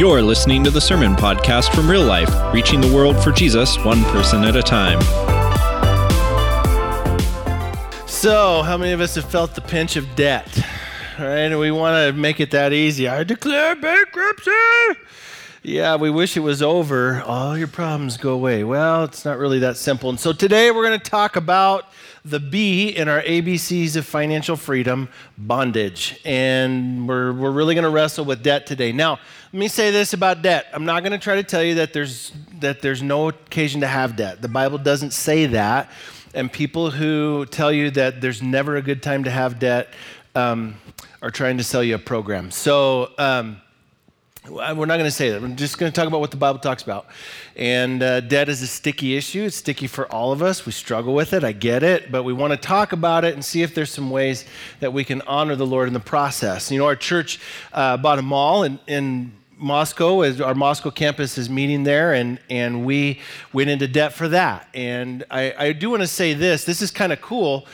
You're listening to the Sermon Podcast from Real Life, reaching the world for Jesus one person at a time. So, how many of us have felt the pinch of debt? Right, and we want to make it that easy. I declare bankruptcy. Yeah, we wish it was over. All your problems go away. Well, it's not really that simple. And so today we're going to talk about the B in our ABCs of financial freedom, bondage. And we're, we're really going to wrestle with debt today. Now, let me say this about debt. I'm not going to try to tell you that there's, that there's no occasion to have debt. The Bible doesn't say that. And people who tell you that there's never a good time to have debt um, are trying to sell you a program. So, um, we're not going to say that. We're just going to talk about what the Bible talks about. And uh, debt is a sticky issue. It's sticky for all of us. We struggle with it. I get it. But we want to talk about it and see if there's some ways that we can honor the Lord in the process. You know, our church uh, bought a mall in, in Moscow, our Moscow campus is meeting there, and, and we went into debt for that. And I, I do want to say this this is kind of cool.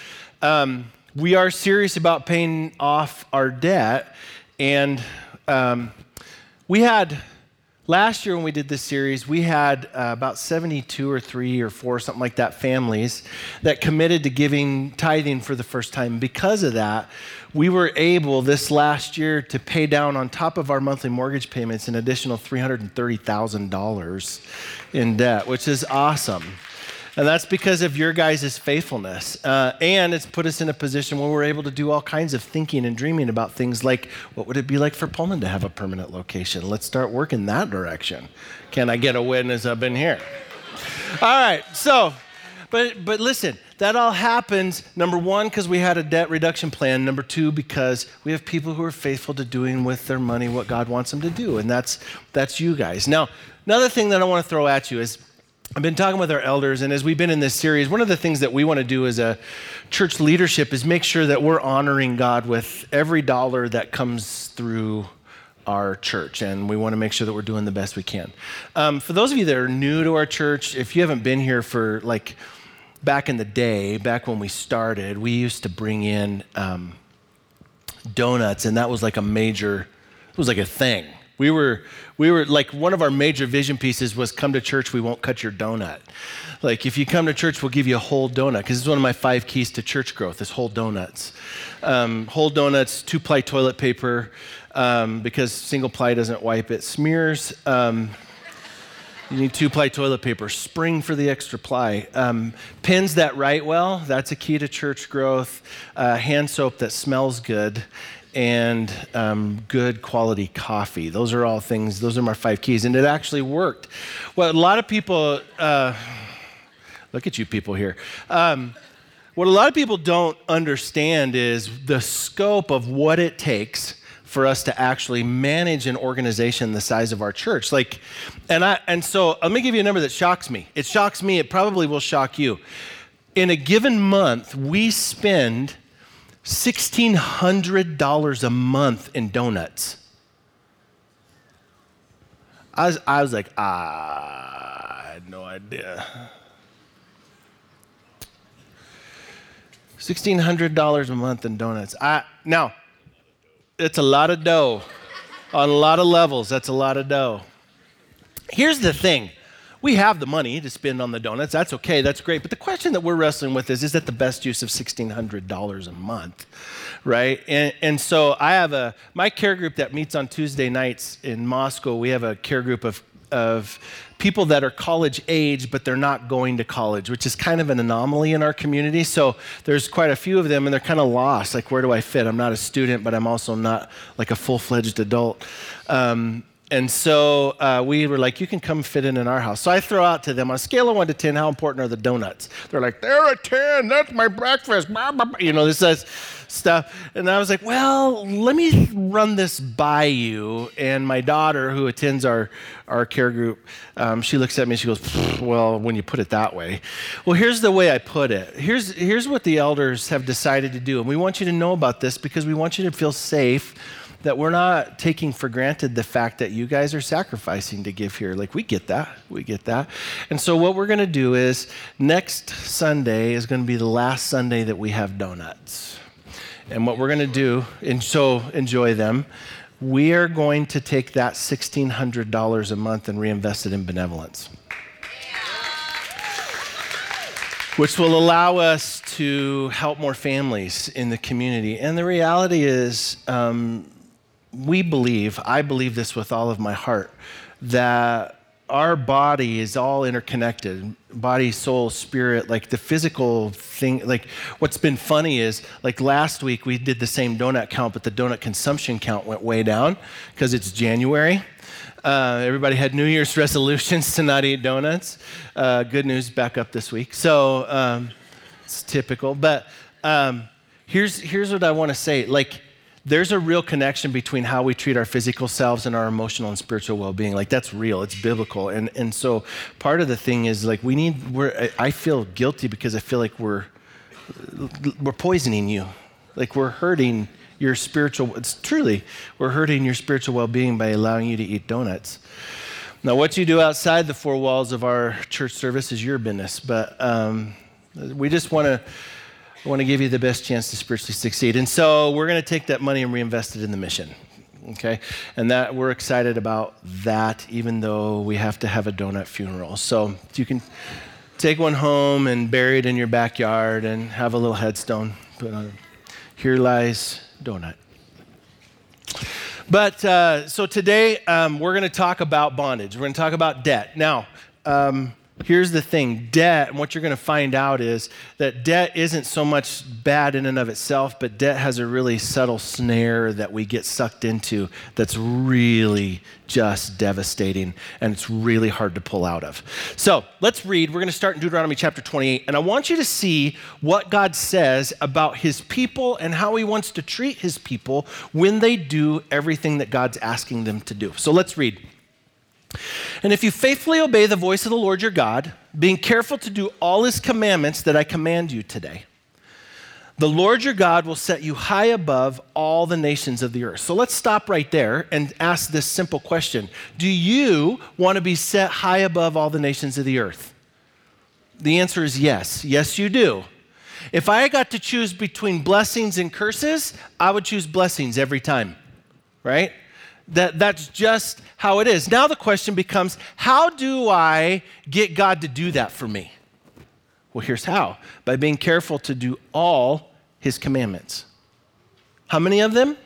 Um, we are serious about paying off our debt. And um, we had, last year when we did this series, we had uh, about 72 or 3 or 4, something like that, families that committed to giving tithing for the first time. Because of that, we were able this last year to pay down on top of our monthly mortgage payments an additional $330,000 in debt, which is awesome. And that's because of your guys' faithfulness. Uh, and it's put us in a position where we're able to do all kinds of thinking and dreaming about things like what would it be like for Pullman to have a permanent location? Let's start working that direction. Can I get a witness up in here? All right, so, but, but listen, that all happens, number one, because we had a debt reduction plan. Number two, because we have people who are faithful to doing with their money what God wants them to do. And that's, that's you guys. Now, another thing that I want to throw at you is I've been talking with our elders, and as we've been in this series, one of the things that we want to do as a church leadership is make sure that we're honoring God with every dollar that comes through our church, and we want to make sure that we're doing the best we can. Um, for those of you that are new to our church, if you haven't been here for like back in the day, back when we started, we used to bring in um, donuts, and that was like a major, it was like a thing. We were, we were like one of our major vision pieces was come to church, we won't cut your donut. Like if you come to church, we'll give you a whole donut because it's one of my five keys to church growth is whole donuts. Um, whole donuts, two ply toilet paper um, because single ply doesn't wipe it, smears. Um, you need two ply toilet paper, spring for the extra ply. Um, pins that write well, that's a key to church growth. Uh, hand soap that smells good and um, good quality coffee. Those are all things, those are my five keys. And it actually worked. Well, a lot of people, uh, look at you people here. Um, what a lot of people don't understand is the scope of what it takes for us to actually manage an organization the size of our church. Like, and I, and so let me give you a number that shocks me. It shocks me. It probably will shock you. In a given month, we spend $1,600 a month in donuts. I was, I was like, ah, I had no idea. $1,600 a month in donuts. I, now, it's a lot of dough. On a lot of levels, that's a lot of dough. Here's the thing we have the money to spend on the donuts. That's okay. That's great. But the question that we're wrestling with is is that the best use of $1,600 a month? Right? And, and so I have a, my care group that meets on Tuesday nights in Moscow, we have a care group of, of people that are college age, but they're not going to college, which is kind of an anomaly in our community. So there's quite a few of them, and they're kind of lost. Like, where do I fit? I'm not a student, but I'm also not like a full fledged adult. Um, and so uh, we were like, you can come fit in in our house. So I throw out to them on a scale of one to 10, how important are the donuts? They're like, they're a 10, that's my breakfast. You know, this stuff. And I was like, well, let me run this by you. And my daughter, who attends our, our care group, um, she looks at me and she goes, well, when you put it that way. Well, here's the way I put it. Here's, here's what the elders have decided to do. And we want you to know about this because we want you to feel safe that we're not taking for granted the fact that you guys are sacrificing to give here. Like, we get that. We get that. And so, what we're going to do is next Sunday is going to be the last Sunday that we have donuts. And what we're going to do, and so enjoy them, we are going to take that $1,600 a month and reinvest it in benevolence. Which will allow us to help more families in the community. And the reality is, um, we believe, I believe this with all of my heart, that our body is all interconnected body soul spirit like the physical thing like what's been funny is like last week we did the same donut count but the donut consumption count went way down because it's january. Uh, everybody had new year's resolutions to not eat donuts. Uh, good news back up this week. So um, it's typical but um, here's here's what i want to say like there's a real connection between how we treat our physical selves and our emotional and spiritual well-being. Like that's real. It's biblical. And and so part of the thing is like we need we're i feel guilty because i feel like we're we're poisoning you. Like we're hurting your spiritual it's truly we're hurting your spiritual well-being by allowing you to eat donuts. Now what you do outside the four walls of our church service is your business. But um, we just want to I want to give you the best chance to spiritually succeed. And so we're going to take that money and reinvest it in the mission. Okay? And that we're excited about that, even though we have to have a donut funeral. So you can take one home and bury it in your backyard and have a little headstone put on it. Here lies donut. But uh, so today um, we're going to talk about bondage. We're going to talk about debt. Now, um, Here's the thing debt, and what you're going to find out is that debt isn't so much bad in and of itself, but debt has a really subtle snare that we get sucked into that's really just devastating and it's really hard to pull out of. So let's read. We're going to start in Deuteronomy chapter 28, and I want you to see what God says about his people and how he wants to treat his people when they do everything that God's asking them to do. So let's read. And if you faithfully obey the voice of the Lord your God, being careful to do all his commandments that I command you today, the Lord your God will set you high above all the nations of the earth. So let's stop right there and ask this simple question Do you want to be set high above all the nations of the earth? The answer is yes. Yes, you do. If I got to choose between blessings and curses, I would choose blessings every time, right? That, that's just how it is. Now the question becomes how do I get God to do that for me? Well, here's how by being careful to do all his commandments. How many of them?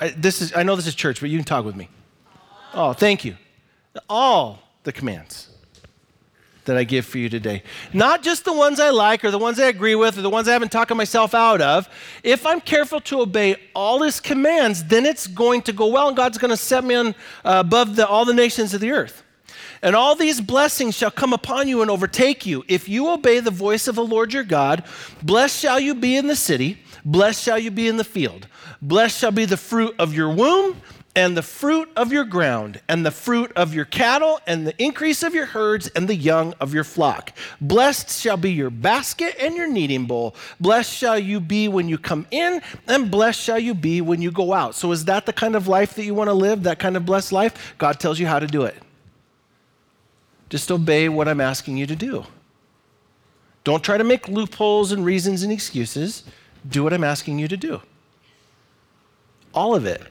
I, this is, I know this is church, but you can talk with me. Oh, thank you. All the commands that I give for you today. Not just the ones I like or the ones I agree with or the ones I haven't talked myself out of. If I'm careful to obey all his commands, then it's going to go well and God's going to set me on, uh, above the, all the nations of the earth. And all these blessings shall come upon you and overtake you. If you obey the voice of the Lord your God, blessed shall you be in the city, blessed shall you be in the field. Blessed shall be the fruit of your womb and the fruit of your ground, and the fruit of your cattle, and the increase of your herds, and the young of your flock. Blessed shall be your basket and your kneading bowl. Blessed shall you be when you come in, and blessed shall you be when you go out. So, is that the kind of life that you want to live, that kind of blessed life? God tells you how to do it. Just obey what I'm asking you to do. Don't try to make loopholes and reasons and excuses. Do what I'm asking you to do. All of it.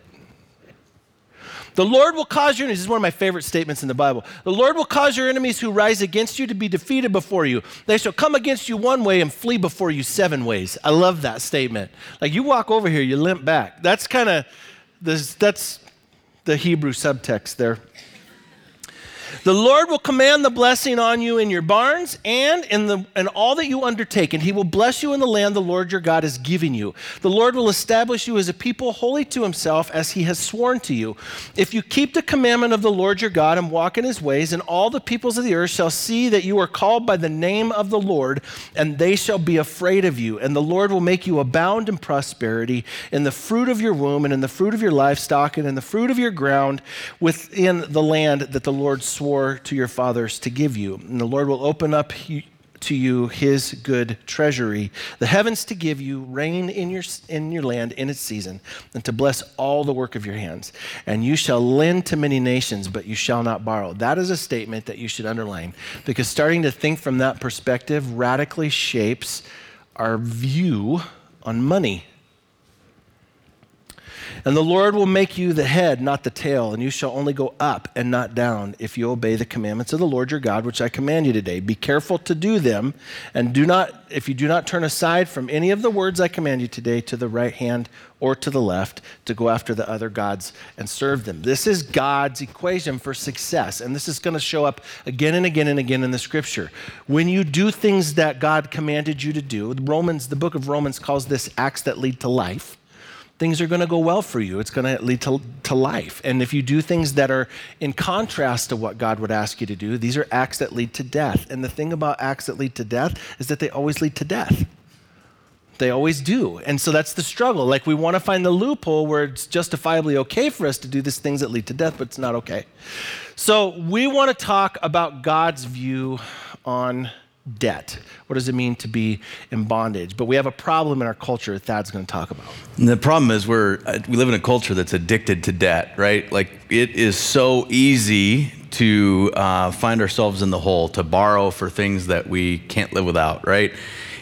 The Lord will cause your enemies, this is one of my favorite statements in the Bible. The Lord will cause your enemies who rise against you to be defeated before you. They shall come against you one way and flee before you seven ways. I love that statement. Like you walk over here, you limp back. That's kind of that's the Hebrew subtext there. The Lord will command the blessing on you in your barns and in, the, in all that you undertake, and he will bless you in the land the Lord your God is giving you. The Lord will establish you as a people holy to himself as he has sworn to you. If you keep the commandment of the Lord your God and walk in his ways, and all the peoples of the earth shall see that you are called by the name of the Lord, and they shall be afraid of you. And the Lord will make you abound in prosperity, in the fruit of your womb, and in the fruit of your livestock, and in the fruit of your ground within the land that the Lord swore to your fathers to give you. And the Lord will open up to you his good treasury, the heavens to give you rain in your, in your land in its season, and to bless all the work of your hands. And you shall lend to many nations, but you shall not borrow. That is a statement that you should underline because starting to think from that perspective radically shapes our view on money. And the Lord will make you the head, not the tail, and you shall only go up and not down if you obey the commandments of the Lord your God, which I command you today. Be careful to do them, and do not, if you do not turn aside from any of the words I command you today to the right hand or to the left to go after the other gods and serve them. This is God's equation for success, and this is going to show up again and again and again in the scripture. When you do things that God commanded you to do, Romans, the book of Romans calls this acts that lead to life things are going to go well for you. It's going to lead to, to life. And if you do things that are in contrast to what God would ask you to do, these are acts that lead to death. And the thing about acts that lead to death is that they always lead to death. They always do. And so that's the struggle. Like we want to find the loophole where it's justifiably okay for us to do these things that lead to death, but it's not okay. So we want to talk about God's view on debt. What does it mean to be in bondage? But we have a problem in our culture that Thad's going to talk about. And the problem is we're uh, we live in a culture that's addicted to debt, right? Like it is so easy to uh, find ourselves in the hole, to borrow for things that we can't live without, right?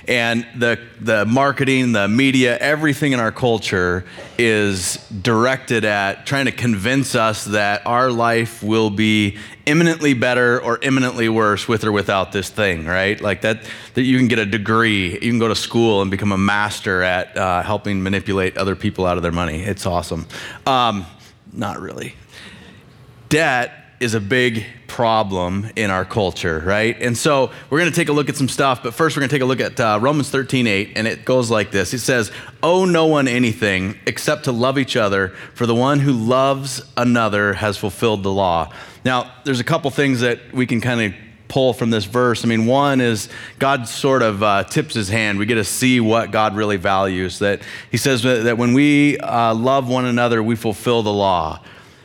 And the, the marketing, the media, everything in our culture is directed at trying to convince us that our life will be imminently better or imminently worse with or without this thing, right? Like that, that you can get a degree, you can go to school and become a master at uh, helping manipulate other people out of their money. It's awesome. Um, not really. Debt is a big problem in our culture, right? And so we're going to take a look at some stuff, but first we're going to take a look at uh, Romans 13 8, and it goes like this It says, Owe no one anything except to love each other, for the one who loves another has fulfilled the law. Now, there's a couple things that we can kind of pull from this verse. I mean, one is God sort of uh, tips his hand. We get to see what God really values. That He says that when we uh, love one another, we fulfill the law.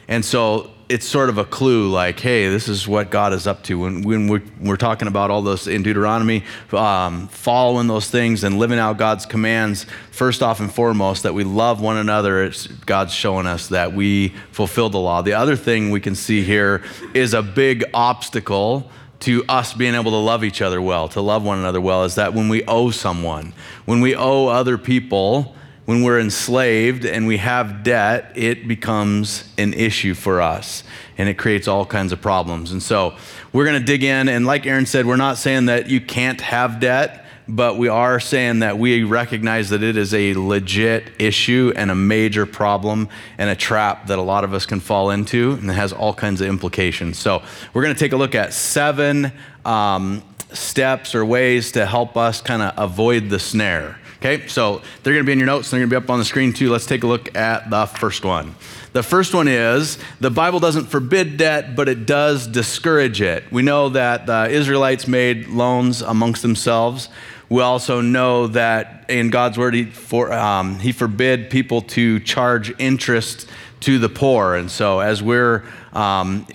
And so it's sort of a clue like, hey, this is what God is up to. When, when we're, we're talking about all those in Deuteronomy, um, following those things and living out God's commands, first off and foremost, that we love one another, it's, God's showing us that we fulfill the law. The other thing we can see here is a big obstacle to us being able to love each other well, to love one another well, is that when we owe someone, when we owe other people, when we're enslaved and we have debt, it becomes an issue for us and it creates all kinds of problems. And so we're going to dig in. And like Aaron said, we're not saying that you can't have debt, but we are saying that we recognize that it is a legit issue and a major problem and a trap that a lot of us can fall into and it has all kinds of implications. So we're going to take a look at seven um, steps or ways to help us kind of avoid the snare. Okay, so they're going to be in your notes. They're going to be up on the screen too. Let's take a look at the first one. The first one is the Bible doesn't forbid debt, but it does discourage it. We know that the Israelites made loans amongst themselves. We also know that in God's word, He, for, um, he forbid people to charge interest to the poor. And so as we're um,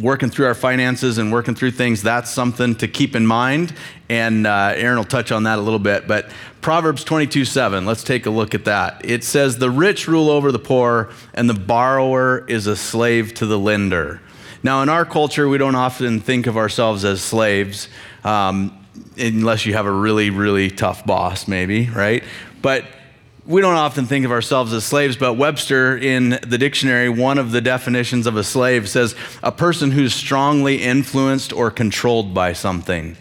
working through our finances and working through things, that's something to keep in mind. And uh, Aaron will touch on that a little bit. But Proverbs 22 7, let's take a look at that. It says, The rich rule over the poor, and the borrower is a slave to the lender. Now, in our culture, we don't often think of ourselves as slaves, um, unless you have a really, really tough boss, maybe, right? But we don't often think of ourselves as slaves, but Webster in the dictionary, one of the definitions of a slave says a person who's strongly influenced or controlled by something.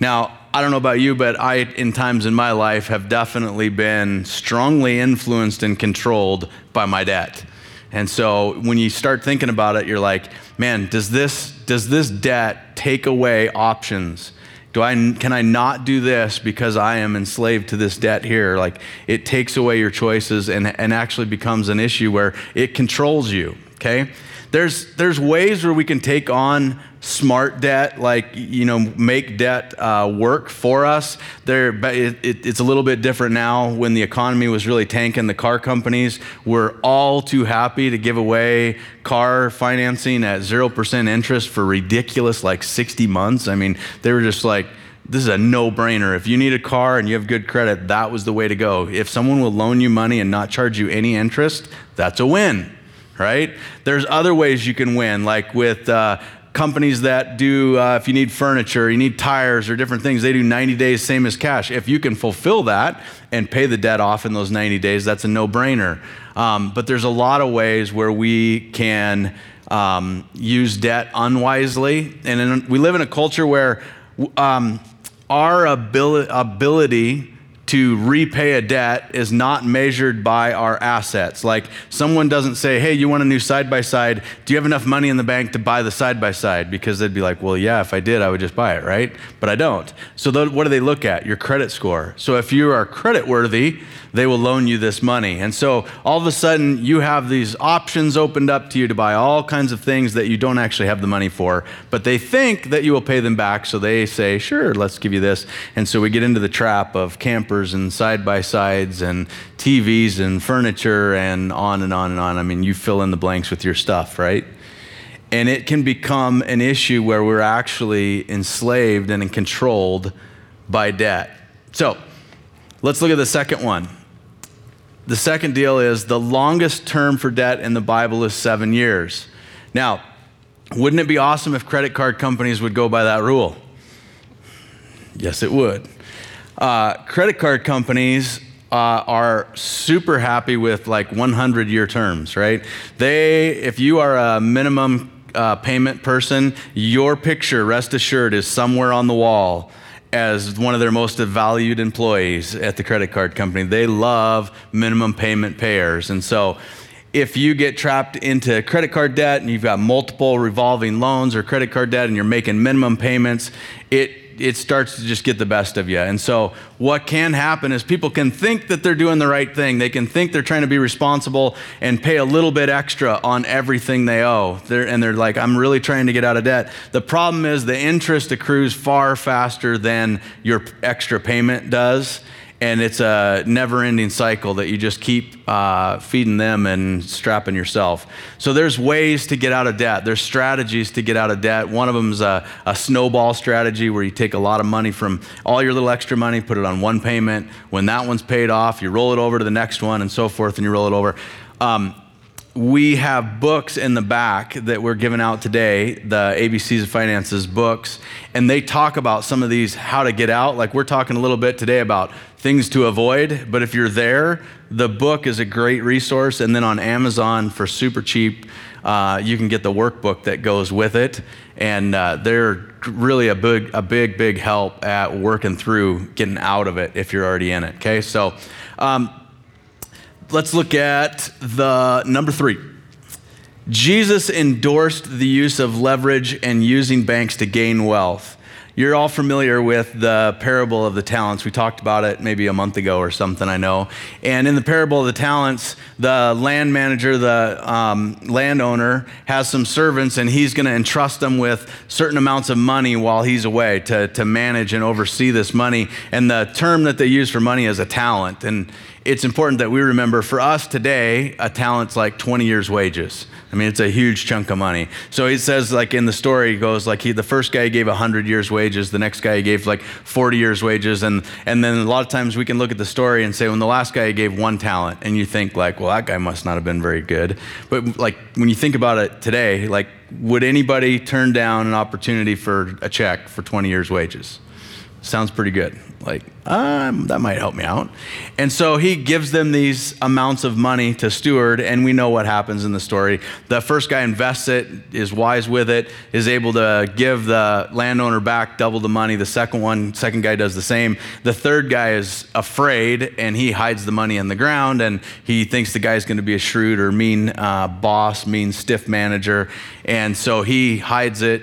Now, I don't know about you, but I, in times in my life, have definitely been strongly influenced and controlled by my debt. And so when you start thinking about it, you're like, man, does this, does this debt take away options? Do I, can I not do this because I am enslaved to this debt here? Like it takes away your choices and, and actually becomes an issue where it controls you, okay? There's, there's ways where we can take on smart debt, like, you know, make debt uh, work for us. There, it, it, it's a little bit different now when the economy was really tanking. The car companies were all too happy to give away car financing at 0% interest for ridiculous, like 60 months. I mean, they were just like, this is a no brainer. If you need a car and you have good credit, that was the way to go. If someone will loan you money and not charge you any interest, that's a win right? There's other ways you can win, like with uh, companies that do, uh, if you need furniture, you need tires or different things, they do 90 days, same as cash. If you can fulfill that and pay the debt off in those 90 days, that's a no brainer. Um, but there's a lot of ways where we can um, use debt unwisely. And in, we live in a culture where um, our ability, ability to repay a debt is not measured by our assets. Like someone doesn't say, hey, you want a new side by side? Do you have enough money in the bank to buy the side by side? Because they'd be like, well, yeah, if I did, I would just buy it, right? But I don't. So what do they look at? Your credit score. So if you are credit worthy, they will loan you this money. And so all of a sudden, you have these options opened up to you to buy all kinds of things that you don't actually have the money for, but they think that you will pay them back. So they say, sure, let's give you this. And so we get into the trap of campers and side by sides and TVs and furniture and on and on and on. I mean, you fill in the blanks with your stuff, right? And it can become an issue where we're actually enslaved and controlled by debt. So let's look at the second one. The second deal is the longest term for debt in the Bible is seven years. Now, wouldn't it be awesome if credit card companies would go by that rule? Yes, it would. Uh, credit card companies uh, are super happy with like 100 year terms, right? They, if you are a minimum uh, payment person, your picture, rest assured, is somewhere on the wall as one of their most valued employees at the credit card company. They love minimum payment payers. And so if you get trapped into credit card debt and you've got multiple revolving loans or credit card debt and you're making minimum payments, it it starts to just get the best of you. And so, what can happen is people can think that they're doing the right thing. They can think they're trying to be responsible and pay a little bit extra on everything they owe. They're, and they're like, I'm really trying to get out of debt. The problem is the interest accrues far faster than your extra payment does and it's a never ending cycle that you just keep uh, feeding them and strapping yourself. So there's ways to get out of debt. There's strategies to get out of debt. One of them is a, a, snowball strategy where you take a lot of money from all your little extra money, put it on one payment. When that one's paid off, you roll it over to the next one and so forth, and you roll it over. Um, we have books in the back that we're giving out today, the ABCs of Finances books, and they talk about some of these how to get out. Like we're talking a little bit today about things to avoid, but if you're there, the book is a great resource. And then on Amazon for super cheap, uh, you can get the workbook that goes with it, and uh, they're really a big, a big, big help at working through getting out of it if you're already in it. Okay, so. Um, let's look at the number three. Jesus endorsed the use of leverage and using banks to gain wealth. You're all familiar with the parable of the talents. We talked about it maybe a month ago or something, I know. And in the parable of the talents, the land manager, the um, landowner, has some servants and he's going to entrust them with certain amounts of money while he's away to, to manage and oversee this money. And the term that they use for money is a talent. And it's important that we remember for us today, a talent's like 20 years' wages. I mean, it's a huge chunk of money. So he says, like in the story, he goes like he, the first guy gave 100 years' wages, the next guy gave like 40 years' wages, and and then a lot of times we can look at the story and say, when the last guy gave one talent, and you think like, well, that guy must not have been very good. But like when you think about it today, like would anybody turn down an opportunity for a check for 20 years' wages? Sounds pretty good like, um, that might help me out. And so he gives them these amounts of money to steward, and we know what happens in the story. The first guy invests it, is wise with it, is able to give the landowner back double the money. The second one, second guy does the same. The third guy is afraid, and he hides the money in the ground, and he thinks the guy's going to be a shrewd or mean uh, boss, mean stiff manager, and so he hides it.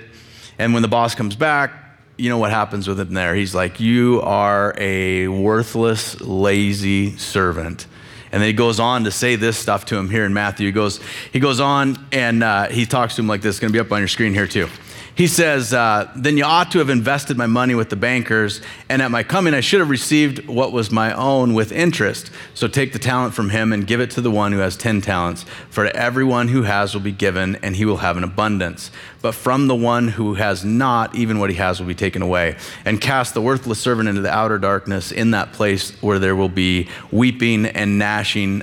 And when the boss comes back, you know what happens with him there. He's like, You are a worthless, lazy servant. And then he goes on to say this stuff to him here in Matthew. He goes, he goes on and uh, he talks to him like this. It's going to be up on your screen here too. He says, uh, Then you ought to have invested my money with the bankers, and at my coming I should have received what was my own with interest. So take the talent from him and give it to the one who has 10 talents. For to everyone who has will be given, and he will have an abundance. But from the one who has not, even what he has will be taken away. And cast the worthless servant into the outer darkness, in that place where there will be weeping and gnashing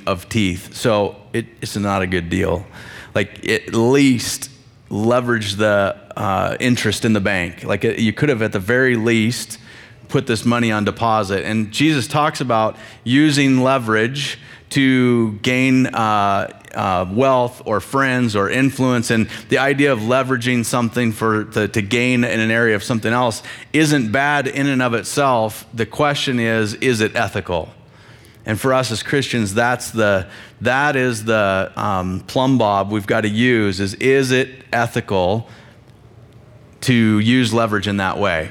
of teeth. So it, it's not a good deal. Like, at least leverage the uh, interest in the bank. Like you could have, at the very least, put this money on deposit. And Jesus talks about using leverage to gain uh, uh, wealth or friends or influence. And the idea of leveraging something for to, to gain in an area of something else isn't bad in and of itself. The question is, is it ethical? And for us as Christians, that's the that is the um, plumb bob we've got to use. Is is it ethical to use leverage in that way?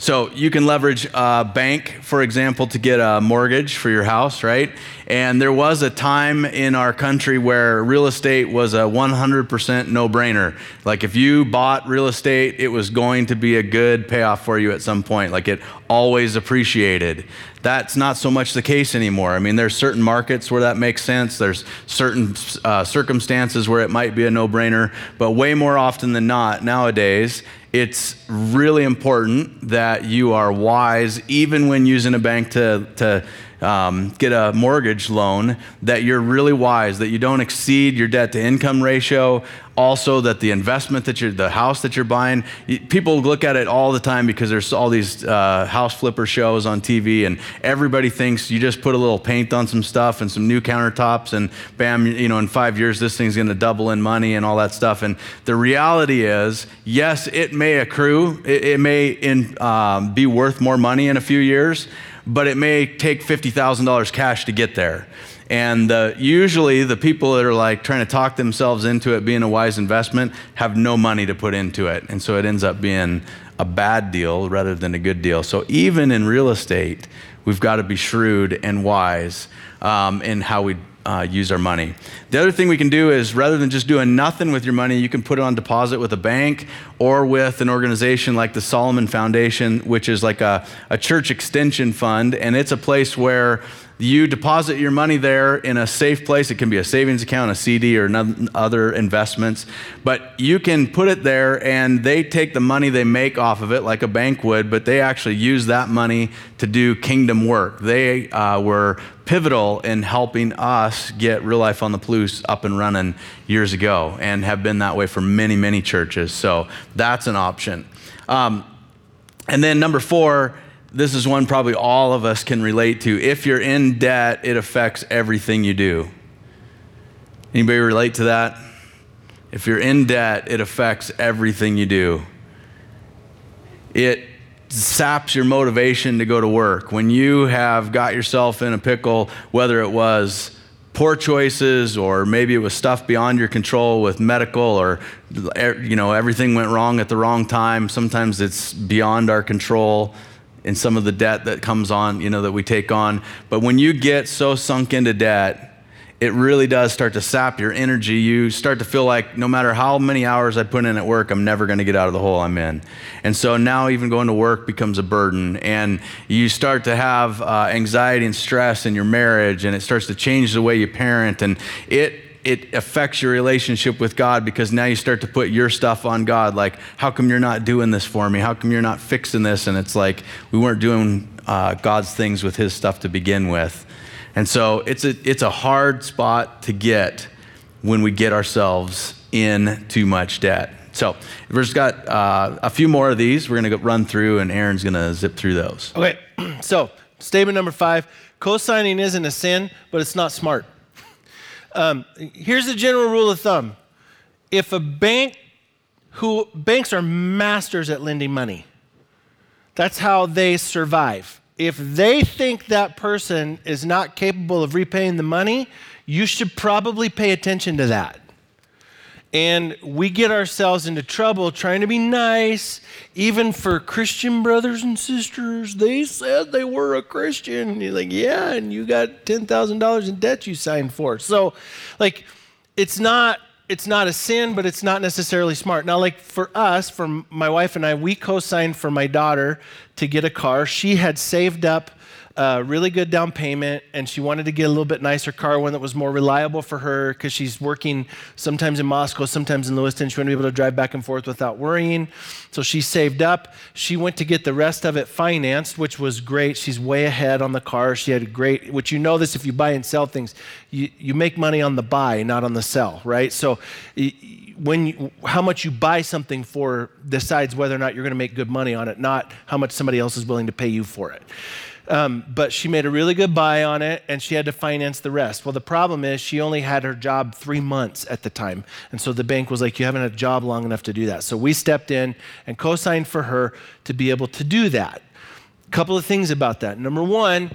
So you can leverage a bank, for example, to get a mortgage for your house, right? And there was a time in our country where real estate was a 100% no brainer. Like if you bought real estate, it was going to be a good payoff for you at some point. Like it always appreciated. That's not so much the case anymore. I mean, there's certain markets where that makes sense. There's certain uh, circumstances where it might be a no brainer. But way more often than not, nowadays, it's really important that you are wise, even when using a bank to, to um, get a mortgage loan, that you're really wise, that you don't exceed your debt to income ratio. Also, that the investment that you're, the house that you're buying, people look at it all the time because there's all these uh, house flipper shows on TV, and everybody thinks you just put a little paint on some stuff and some new countertops, and bam, you know, in five years this thing's going to double in money and all that stuff. And the reality is, yes, it may accrue, it, it may in, um, be worth more money in a few years but it may take $50,000 cash to get there. And uh, usually, the people that are like trying to talk themselves into it being a wise investment have no money to put into it. And so it ends up being a bad deal rather than a good deal. So, even in real estate, we've got to be shrewd and wise um, in how we uh, use our money. The other thing we can do is rather than just doing nothing with your money, you can put it on deposit with a bank or with an organization like the Solomon Foundation, which is like a, a church extension fund. And it's a place where you deposit your money there in a safe place. It can be a savings account, a CD, or other investments. But you can put it there, and they take the money they make off of it, like a bank would, but they actually use that money to do kingdom work. They uh, were pivotal in helping us get Real Life on the Palouse up and running years ago, and have been that way for many, many churches. So that's an option. Um, and then number four, this is one probably all of us can relate to. If you're in debt, it affects everything you do. Anybody relate to that? If you're in debt, it affects everything you do. It saps your motivation to go to work. When you have got yourself in a pickle, whether it was poor choices or maybe it was stuff beyond your control with medical or er, you know everything went wrong at the wrong time sometimes it's beyond our control in some of the debt that comes on, you know, that we take on. But when you get so sunk into debt, it really does start to sap your energy. You start to feel like no matter how many hours I put in at work, I'm never going to get out of the hole I'm in. And so now even going to work becomes a burden. And you start to have uh, anxiety and stress in your marriage, and it starts to change the way you parent. And it it affects your relationship with God because now you start to put your stuff on God. Like, how come you're not doing this for me? How come you're not fixing this? And it's like we weren't doing uh, God's things with His stuff to begin with. And so it's a, it's a hard spot to get when we get ourselves in too much debt. So we've just got uh, a few more of these. We're going to run through, and Aaron's going to zip through those. Okay. So, statement number five co signing isn't a sin, but it's not smart. Um, here's the general rule of thumb if a bank who banks are masters at lending money that's how they survive if they think that person is not capable of repaying the money you should probably pay attention to that and we get ourselves into trouble trying to be nice, even for Christian brothers and sisters. They said they were a Christian. And you're like, yeah, and you got $10,000 in debt you signed for. So, like, it's not. It's not a sin, but it's not necessarily smart. Now, like for us, for my wife and I, we co signed for my daughter to get a car. She had saved up really good down payment, and she wanted to get a little bit nicer car, one that was more reliable for her because she's working sometimes in Moscow, sometimes in Lewiston. She wanted to be able to drive back and forth without worrying. So she saved up. She went to get the rest of it financed, which was great. She's way ahead on the car. She had a great, which you know this if you buy and sell things, you, you make money on the buy, not on the sell, right? So when you, how much you buy something for decides whether or not you're going to make good money on it, not how much somebody else is willing to pay you for it. Um, but she made a really good buy on it and she had to finance the rest. Well, the problem is she only had her job three months at the time. And so the bank was like, You haven't had a job long enough to do that. So we stepped in and co signed for her to be able to do that. A couple of things about that. Number one,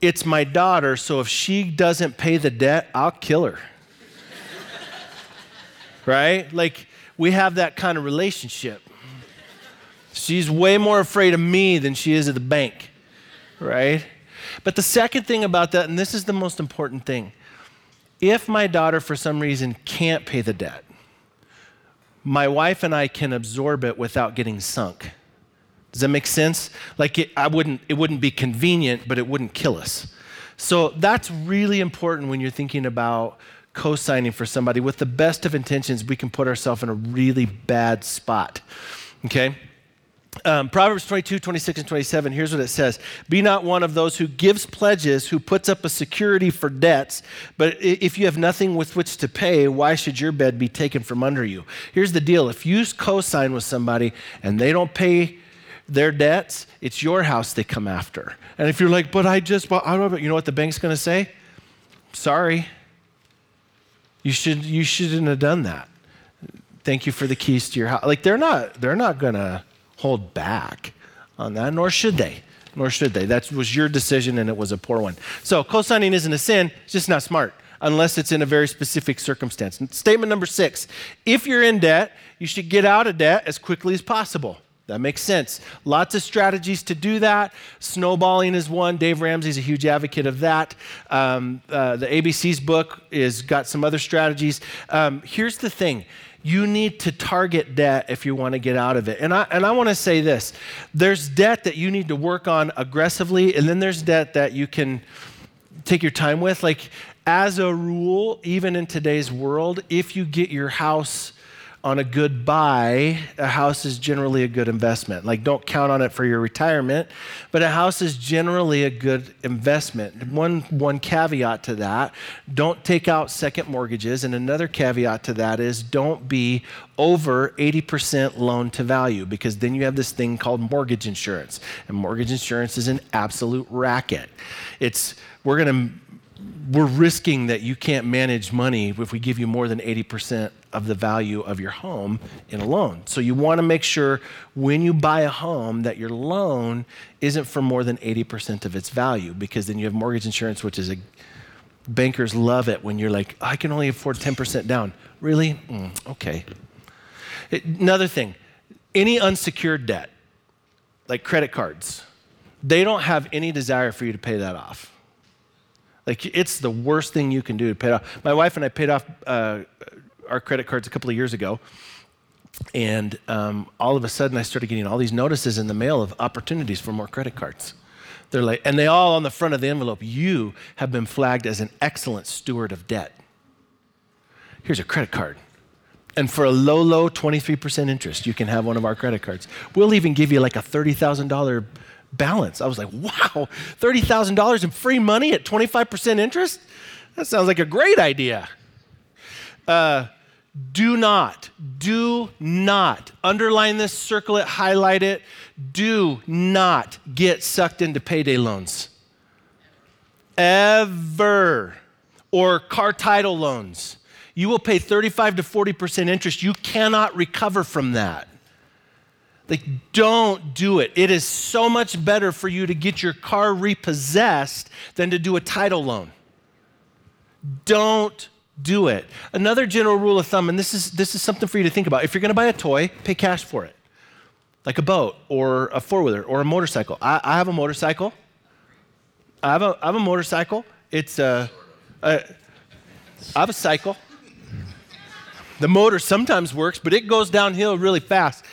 it's my daughter, so if she doesn't pay the debt, I'll kill her. right? Like, we have that kind of relationship. She's way more afraid of me than she is of the bank right? But the second thing about that, and this is the most important thing if my daughter for some reason can't pay the debt, my wife and I can absorb it without getting sunk. Does that make sense? Like it, I wouldn't, it wouldn't be convenient, but it wouldn't kill us. So that's really important when you're thinking about co-signing for somebody. With the best of intentions, we can put ourselves in a really bad spot. Okay? Um, Proverbs 22, 26, and 27, here's what it says Be not one of those who gives pledges, who puts up a security for debts, but if you have nothing with which to pay, why should your bed be taken from under you? Here's the deal if you co sign with somebody and they don't pay their debts, it's your house they come after. And if you're like, but I just, well, I don't know, you know what the bank's going to say? Sorry. You, should, you shouldn't have done that. Thank you for the keys to your house. Like, they're not, they're not going to hold back on that, nor should they. Nor should they. That was your decision and it was a poor one. So, co signing isn't a sin, it's just not smart unless it's in a very specific circumstance. Statement number six if you're in debt, you should get out of debt as quickly as possible. That makes sense. Lots of strategies to do that. Snowballing is one. Dave Ramsey's a huge advocate of that. Um, uh, the ABC's book is got some other strategies. Um, here's the thing you need to target debt if you want to get out of it. And I, and I want to say this there's debt that you need to work on aggressively, and then there's debt that you can take your time with. Like, as a rule, even in today's world, if you get your house on a good buy, a house is generally a good investment. Like, don't count on it for your retirement, but a house is generally a good investment. One, one caveat to that don't take out second mortgages. And another caveat to that is don't be over 80% loan to value because then you have this thing called mortgage insurance. And mortgage insurance is an absolute racket. It's, we're going to we're risking that you can't manage money if we give you more than 80% of the value of your home in a loan. So you want to make sure when you buy a home that your loan isn't for more than 80% of its value because then you have mortgage insurance, which is a bankers love it when you're like, I can only afford 10% down. Really? Mm, okay. It, another thing any unsecured debt, like credit cards, they don't have any desire for you to pay that off. Like it's the worst thing you can do to pay off. My wife and I paid off uh, our credit cards a couple of years ago. And um, all of a sudden, I started getting all these notices in the mail of opportunities for more credit cards. They're like, and they all on the front of the envelope, you have been flagged as an excellent steward of debt. Here's a credit card. And for a low, low 23% interest, you can have one of our credit cards. We'll even give you like a $30,000 balance. I was like, wow, $30,000 in free money at 25% interest? That sounds like a great idea. Uh, do not, do not, underline this, circle it, highlight it, do not get sucked into payday loans. Ever. Or car title loans. You will pay 35 to 40% interest. You cannot recover from that. Like, don't do it. It is so much better for you to get your car repossessed than to do a title loan. Don't do it. Another general rule of thumb, and this is, this is something for you to think about. If you're going to buy a toy, pay cash for it, like a boat or a four wheeler or a motorcycle. I, I, have a motorcycle. I have a, I have a motorcycle. It's a, a, I have a cycle. The motor sometimes works, but it goes downhill really fast.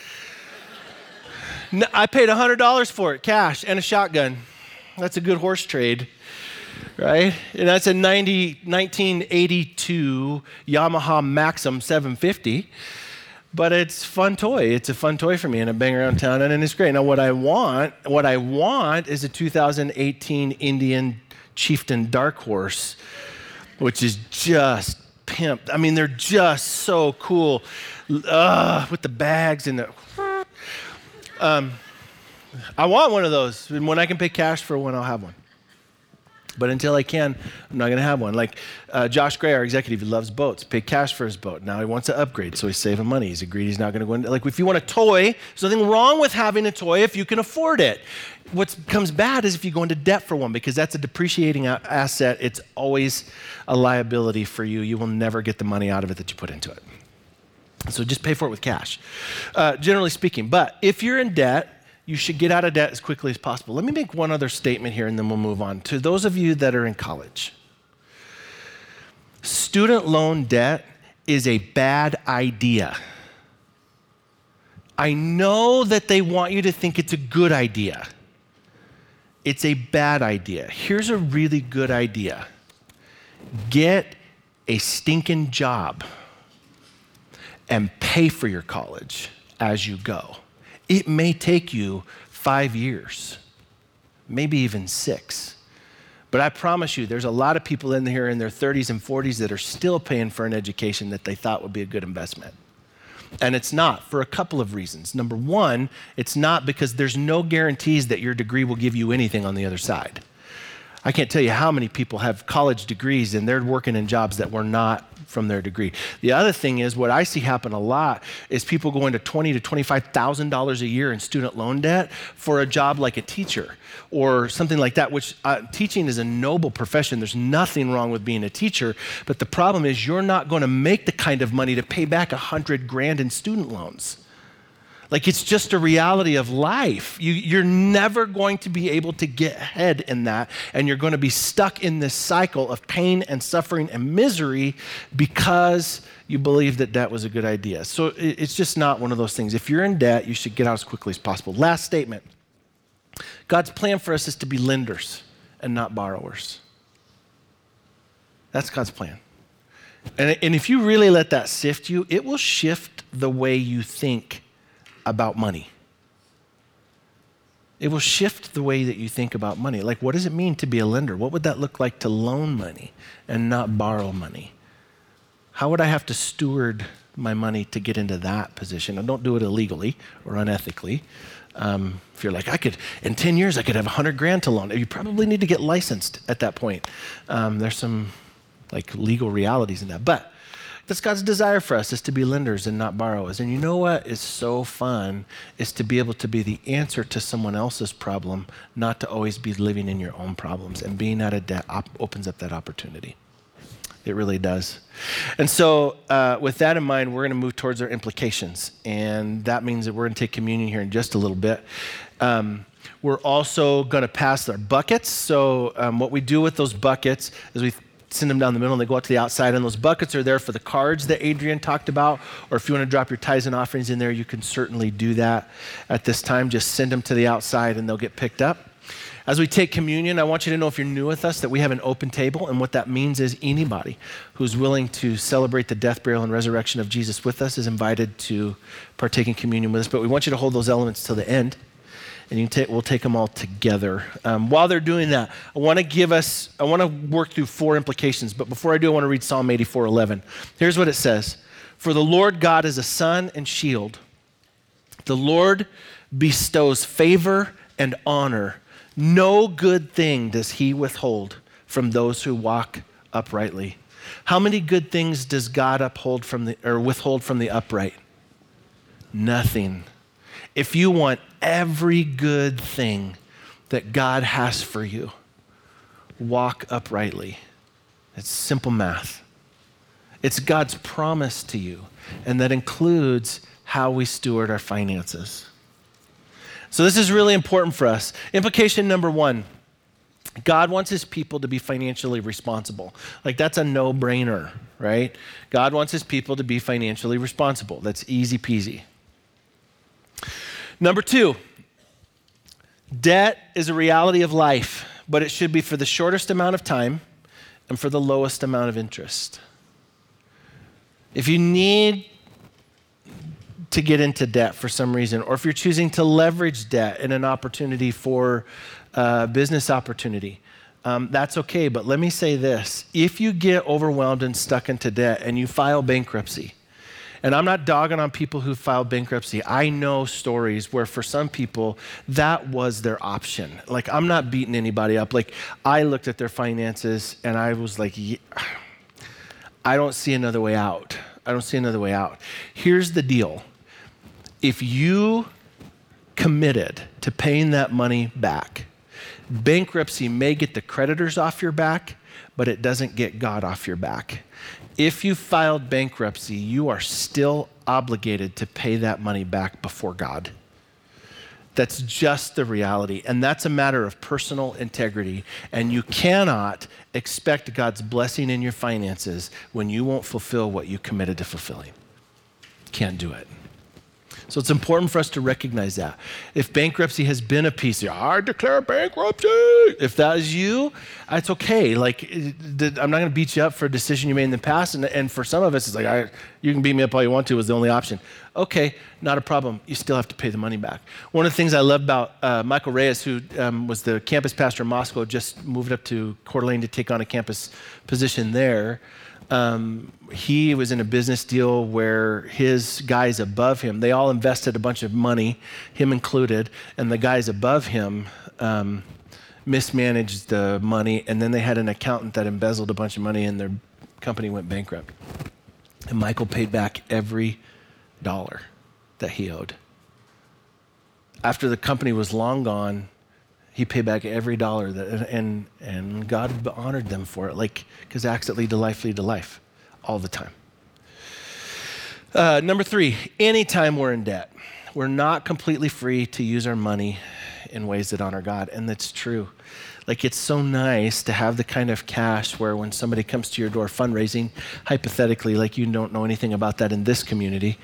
I paid $100 for it, cash, and a shotgun. That's a good horse trade, right? And that's a 90, 1982 Yamaha Maxim 750. But it's fun toy. It's a fun toy for me, and I bang around town, and it's great. Now, what I want, what I want, is a 2018 Indian Chieftain Dark Horse, which is just pimped. I mean, they're just so cool, uh, with the bags and the. Um, I want one of those. And when I can pay cash for one, I'll have one. But until I can, I'm not going to have one. Like uh, Josh Gray, our executive, he loves boats. Paid cash for his boat. Now he wants to upgrade, so he's saving money. He's agreed he's not going to go into. Like if you want a toy, there's nothing wrong with having a toy if you can afford it. What comes bad is if you go into debt for one, because that's a depreciating asset. It's always a liability for you. You will never get the money out of it that you put into it. So just pay for it with cash, uh, generally speaking. But if you're in debt, you should get out of debt as quickly as possible. Let me make one other statement here and then we'll move on. To those of you that are in college, student loan debt is a bad idea. I know that they want you to think it's a good idea. It's a bad idea. Here's a really good idea get a stinking job and pay for your college as you go. It may take you five years, maybe even six. But I promise you, there's a lot of people in here in their 30s and 40s that are still paying for an education that they thought would be a good investment. And it's not for a couple of reasons. Number one, it's not because there's no guarantees that your degree will give you anything on the other side. I can't tell you how many people have college degrees and they're working in jobs that were not from their degree. The other thing is what I see happen a lot is people going to twenty to twenty-five thousand dollars a year in student loan debt for a job like a teacher or something like that. Which uh, teaching is a noble profession. There's nothing wrong with being a teacher, but the problem is you're not going to make the kind of money to pay back a hundred grand in student loans. Like it's just a reality of life. You, are never going to be able to get ahead in that, and you're going to be stuck in this cycle of pain and suffering and misery because you believe that debt was a good idea. So it, it's just not one of those things. If you're in debt, you should get out as quickly as possible. Last statement God's plan for us is to be lenders and not borrowers. That's God's plan. And, and if you really let that sift you, it will shift the way you think about money. It will shift the way that you think about money. Like, what does it mean to be a lender? What would that look like to loan money and not borrow money? How would I have to steward my money to get into that position? And don't do it illegally or unethically. Um, if you're like, I could, in 10 years, I could have 100 grand to loan, you probably need to get licensed at that point. Um, there's some like legal realities in that. But that's God's desire for us is to be lenders and not borrowers. And you know what is so fun is to be able to be the answer to someone else's problem, not to always be living in your own problems. And being out of debt op- opens up that opportunity. It really does. And so, uh, with that in mind, we're going to move towards our implications. And that means that we're going to take communion here in just a little bit. Um, we're also going to pass our buckets. So, um, what we do with those buckets is we send them down the middle and they go out to the outside. And those buckets are there for the cards that Adrian talked about. Or if you want to drop your tithes and offerings in there, you can certainly do that at this time. Just send them to the outside and they'll get picked up. As we take communion, I want you to know if you're new with us that we have an open table. And what that means is anybody who's willing to celebrate the death, burial, and resurrection of Jesus with us is invited to partake in communion with us. But we want you to hold those elements till the end and you take, we'll take them all together. Um, while they're doing that, I want to give us, I want to work through four implications. But before I do, I want to read Psalm 84 11. Here's what it says For the Lord God is a sun and shield. The Lord bestows favor and honor. No good thing does he withhold from those who walk uprightly. How many good things does God uphold from the or withhold from the upright? Nothing. If you want every good thing that God has for you, walk uprightly. It's simple math. It's God's promise to you, and that includes how we steward our finances. So, this is really important for us. Implication number one God wants his people to be financially responsible. Like, that's a no brainer, right? God wants his people to be financially responsible. That's easy peasy. Number two, debt is a reality of life. but it should be for the shortest amount of time and for the lowest amount of interest. If you need to get into debt for some reason, or if you're choosing to leverage debt in an opportunity for uh, business opportunity, um, that's okay. But let me say this if you get overwhelmed and stuck into debt and you file bankruptcy, and I'm not dogging on people who filed bankruptcy. I know stories where for some people that was their option. Like I'm not beating anybody up. Like I looked at their finances and I was like, yeah, I don't see another way out. I don't see another way out. Here's the deal. If you committed to paying that money back, bankruptcy may get the creditors off your back, but it doesn't get God off your back if you filed bankruptcy, you are still obligated to pay that money back before God. That's just the reality. And that's a matter of personal integrity. And you cannot expect God's blessing in your finances when you won't fulfill what you committed to fulfilling. Can't do it. So it's important for us to recognize that. If bankruptcy has been a piece, I declare bankruptcy. If that is you, it's okay. Like, I'm not going to beat you up for a decision you made in the past. And, and for some of us, it's like, I, you can beat me up all you want to, is the only option. Okay, not a problem. You still have to pay the money back. One of the things I love about uh, Michael Reyes, who um, was the campus pastor in Moscow, just moved up to Coeur d'Alene to take on a campus position there um, he was in a business deal where his guys above him, they all invested a bunch of money, him included, and the guys above him um, mismanaged the money, and then they had an accountant that embezzled a bunch of money, and their company went bankrupt. And Michael paid back every dollar that he owed. After the company was long gone, he paid back every dollar that, and, and God honored them for it, like, because acts that lead to life lead to life all the time. Uh, number three, anytime we're in debt, we're not completely free to use our money in ways that honor God. And that's true. Like, it's so nice to have the kind of cash where when somebody comes to your door fundraising, hypothetically, like you don't know anything about that in this community,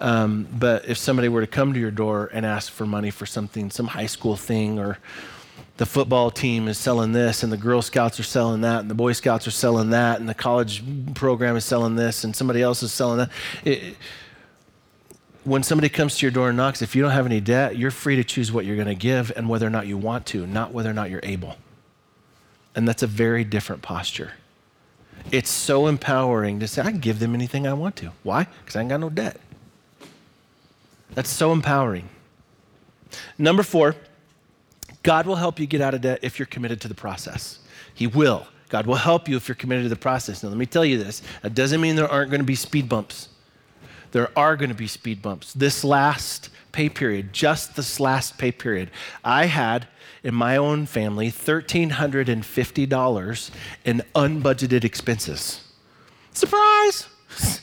um, but if somebody were to come to your door and ask for money for something, some high school thing, or the football team is selling this, and the Girl Scouts are selling that, and the Boy Scouts are selling that, and the college program is selling this, and somebody else is selling that. It, when somebody comes to your door and knocks, if you don't have any debt, you're free to choose what you're going to give and whether or not you want to, not whether or not you're able. And that's a very different posture. It's so empowering to say, I can give them anything I want to. Why? Because I ain't got no debt. That's so empowering. Number four, God will help you get out of debt if you're committed to the process. He will. God will help you if you're committed to the process. Now, let me tell you this that doesn't mean there aren't going to be speed bumps. There are going to be speed bumps. This last pay period, just this last pay period, I had in my own family $1,350 in unbudgeted expenses. Surprise!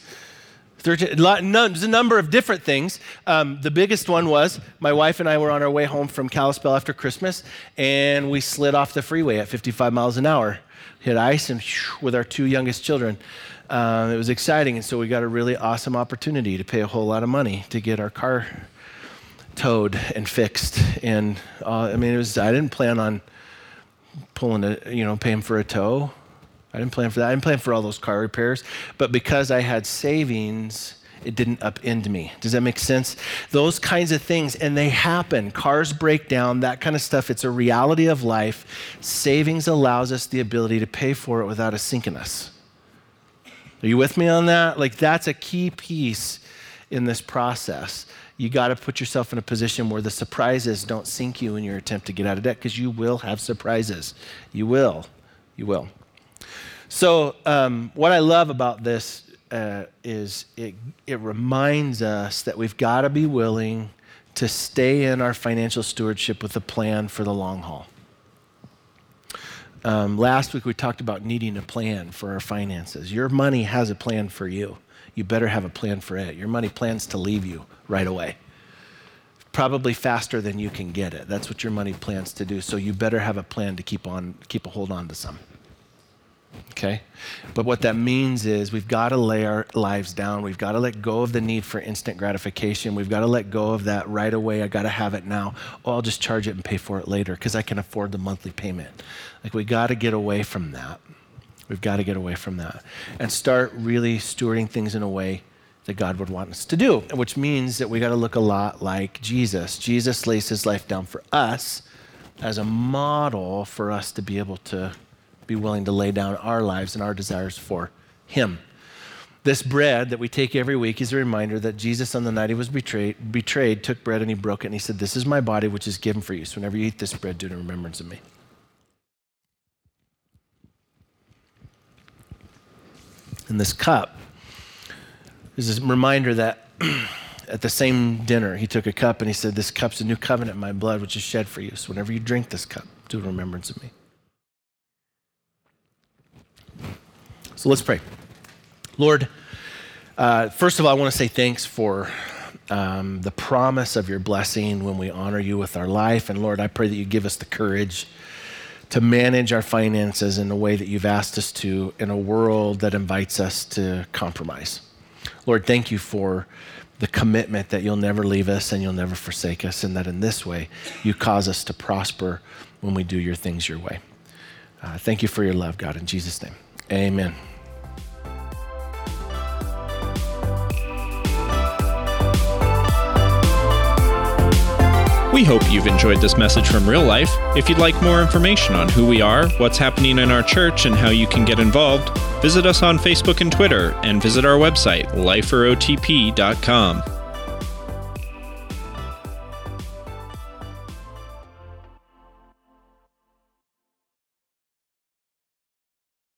There's a number of different things. Um, the biggest one was my wife and I were on our way home from Kalispell after Christmas, and we slid off the freeway at 55 miles an hour. Hit ice and with our two youngest children. Um, it was exciting, and so we got a really awesome opportunity to pay a whole lot of money to get our car towed and fixed. And uh, I mean, it was I didn't plan on pulling a you know paying for a tow. I didn't plan for that. I didn't plan for all those car repairs. But because I had savings, it didn't upend me. Does that make sense? Those kinds of things, and they happen. Cars break down, that kind of stuff. It's a reality of life. Savings allows us the ability to pay for it without a sink in us. Are you with me on that? Like, that's a key piece in this process. You got to put yourself in a position where the surprises don't sink you in your attempt to get out of debt because you will have surprises. You will. You will. So, um, what I love about this uh, is it, it reminds us that we've got to be willing to stay in our financial stewardship with a plan for the long haul. Um, last week we talked about needing a plan for our finances. Your money has a plan for you. You better have a plan for it. Your money plans to leave you right away. Probably faster than you can get it. That's what your money plans to do. So you better have a plan to keep on keep a hold on to some. Okay? But what that means is we've got to lay our lives down. We've got to let go of the need for instant gratification. We've got to let go of that right away. I got to have it now. Oh, I'll just charge it and pay for it later because I can afford the monthly payment. Like we got to get away from that. We've got to get away from that and start really stewarding things in a way that God would want us to do, which means that we got to look a lot like Jesus. Jesus lays his life down for us as a model for us to be able to be willing to lay down our lives and our desires for him. This bread that we take every week is a reminder that Jesus, on the night he was betrayed, betrayed, took bread and he broke it and he said, This is my body, which is given for you. So whenever you eat this bread, do it in remembrance of me. And this cup is a reminder that at the same dinner, he took a cup and he said, This cup's a new covenant in my blood, which is shed for you. So whenever you drink this cup, do it in remembrance of me. So let's pray. Lord, uh, first of all, I want to say thanks for um, the promise of your blessing when we honor you with our life. And Lord, I pray that you give us the courage to manage our finances in the way that you've asked us to in a world that invites us to compromise. Lord, thank you for the commitment that you'll never leave us and you'll never forsake us, and that in this way you cause us to prosper when we do your things your way. Uh, thank you for your love, God, in Jesus' name. Amen. We hope you've enjoyed this message from real life. If you'd like more information on who we are, what's happening in our church, and how you can get involved, visit us on Facebook and Twitter and visit our website, liferotp.com.